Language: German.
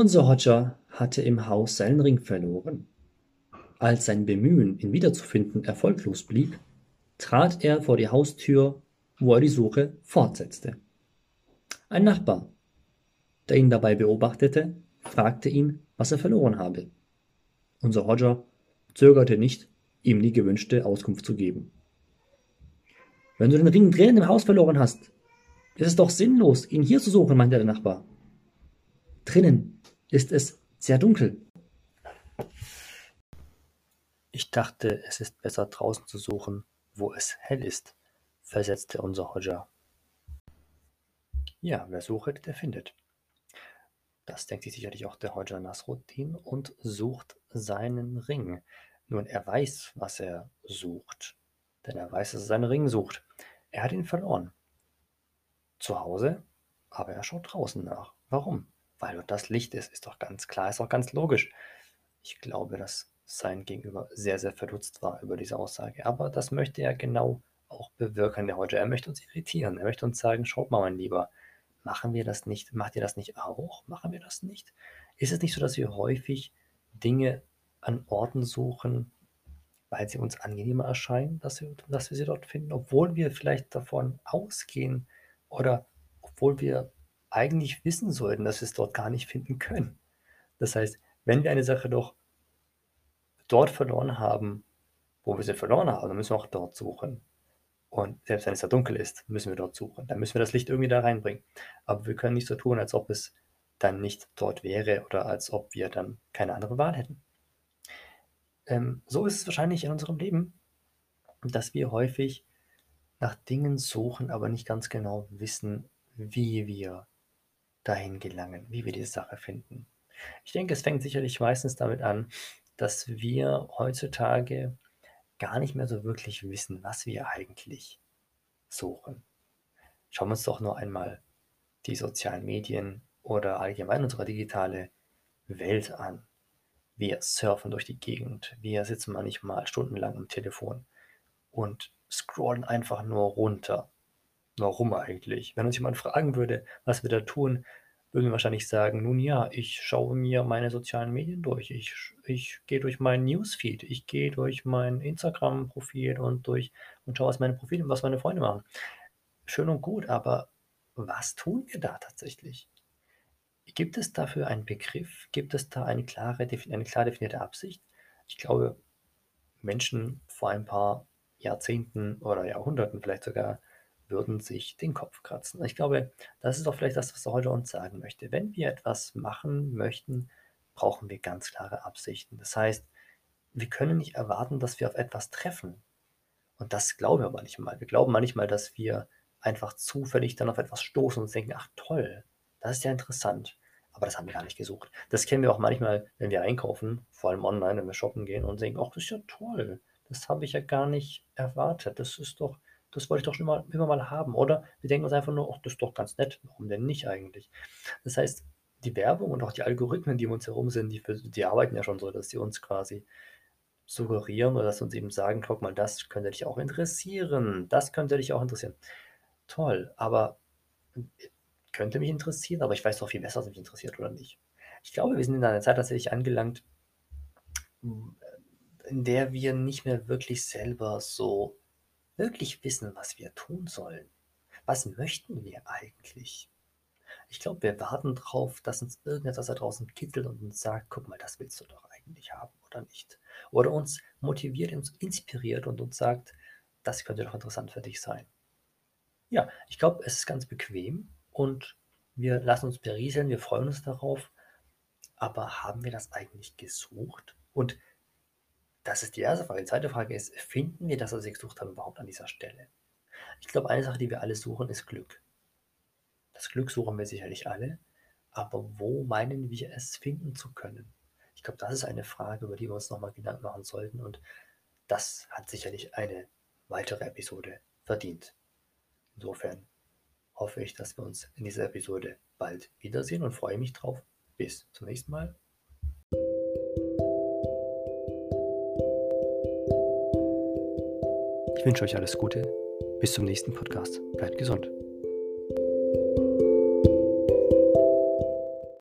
Unser Roger hatte im Haus seinen Ring verloren. Als sein Bemühen, ihn wiederzufinden, erfolglos blieb, trat er vor die Haustür, wo er die Suche fortsetzte. Ein Nachbar, der ihn dabei beobachtete, fragte ihn, was er verloren habe. Unser Roger zögerte nicht, ihm die gewünschte Auskunft zu geben. Wenn du den Ring drinnen im Haus verloren hast, ist es doch sinnlos, ihn hier zu suchen, meinte der Nachbar. Drinnen ist es sehr dunkel. Ich dachte, es ist besser draußen zu suchen, wo es hell ist, versetzte unser Roger. Ja, wer sucht, der findet. Das denkt sich sicherlich auch der Hoja Nasruddin und sucht seinen Ring. Nun, er weiß, was er sucht, denn er weiß, dass er seinen Ring sucht. Er hat ihn verloren. Zu Hause, aber er schaut draußen nach. Warum? Weil dort das Licht ist, ist doch ganz klar, ist auch ganz logisch. Ich glaube, dass sein Gegenüber sehr, sehr verdutzt war über diese Aussage. Aber das möchte er genau auch bewirken, der Hoja. Er möchte uns irritieren. Er möchte uns sagen, schaut mal, mein Lieber, Machen wir das nicht? Macht ihr das nicht auch? Machen wir das nicht? Ist es nicht so, dass wir häufig Dinge an Orten suchen, weil sie uns angenehmer erscheinen, dass wir, dass wir sie dort finden, obwohl wir vielleicht davon ausgehen oder obwohl wir eigentlich wissen sollten, dass wir es dort gar nicht finden können. Das heißt, wenn wir eine Sache doch dort verloren haben, wo wir sie verloren haben, dann müssen wir auch dort suchen. Und selbst wenn es da dunkel ist, müssen wir dort suchen. Dann müssen wir das Licht irgendwie da reinbringen. Aber wir können nicht so tun, als ob es dann nicht dort wäre oder als ob wir dann keine andere Wahl hätten. Ähm, so ist es wahrscheinlich in unserem Leben, dass wir häufig nach Dingen suchen, aber nicht ganz genau wissen, wie wir dahin gelangen, wie wir die Sache finden. Ich denke, es fängt sicherlich meistens damit an, dass wir heutzutage gar nicht mehr so wirklich wissen, was wir eigentlich suchen. Schauen wir uns doch nur einmal die sozialen Medien oder allgemein unsere digitale Welt an. Wir surfen durch die Gegend, wir sitzen manchmal stundenlang am Telefon und scrollen einfach nur runter. Warum eigentlich? Wenn uns jemand fragen würde, was wir da tun, würden wir wahrscheinlich sagen, nun ja, ich schaue mir meine sozialen Medien durch, ich, ich gehe durch meinen Newsfeed, ich gehe durch mein Instagram-Profil und durch und schaue, was meine Profile, was meine Freunde machen. Schön und gut, aber was tun wir da tatsächlich? Gibt es dafür einen Begriff? Gibt es da eine klare, eine klar definierte Absicht? Ich glaube, Menschen vor ein paar Jahrzehnten oder Jahrhunderten vielleicht sogar würden sich den Kopf kratzen. Ich glaube, das ist doch vielleicht das, was er heute uns sagen möchte. Wenn wir etwas machen möchten, brauchen wir ganz klare Absichten. Das heißt, wir können nicht erwarten, dass wir auf etwas treffen. Und das glauben wir manchmal. Wir glauben manchmal, dass wir einfach zufällig dann auf etwas stoßen und denken, ach toll, das ist ja interessant. Aber das haben wir gar nicht gesucht. Das kennen wir auch manchmal, wenn wir einkaufen, vor allem online, wenn wir shoppen gehen und denken, ach, das ist ja toll. Das habe ich ja gar nicht erwartet. Das ist doch, das wollte ich doch schon immer, immer mal haben. Oder wir denken uns einfach nur, ach, das ist doch ganz nett, warum denn nicht eigentlich? Das heißt, die Werbung und auch die Algorithmen, die um uns herum sind, die, die arbeiten ja schon so, dass sie uns quasi suggerieren oder dass sie uns eben sagen, guck mal, das könnte dich auch interessieren, das könnte dich auch interessieren. Toll, aber könnte mich interessieren, aber ich weiß doch viel besser, was mich interessiert oder nicht. Ich glaube, wir sind in einer Zeit tatsächlich angelangt, in der wir nicht mehr wirklich selber so wirklich wissen, was wir tun sollen. Was möchten wir eigentlich? Ich glaube, wir warten darauf, dass uns irgendetwas da draußen kitzelt und uns sagt, guck mal, das willst du doch eigentlich haben oder nicht. Oder uns motiviert, uns inspiriert und uns sagt, das könnte doch interessant für dich sein. Ja, ich glaube, es ist ganz bequem und wir lassen uns berieseln, wir freuen uns darauf. Aber haben wir das eigentlich gesucht? Und das ist die erste Frage. Die zweite Frage ist, finden wir das, was wir gesucht haben, überhaupt an dieser Stelle? Ich glaube, eine Sache, die wir alle suchen, ist Glück. Das Glück suchen wir sicherlich alle, aber wo meinen wir es finden zu können? Ich glaube, das ist eine Frage, über die wir uns nochmal Gedanken machen sollten und das hat sicherlich eine weitere Episode verdient. Insofern hoffe ich, dass wir uns in dieser Episode bald wiedersehen und freue mich drauf. Bis zum nächsten Mal. Ich wünsche euch alles Gute. Bis zum nächsten Podcast. Bleibt gesund.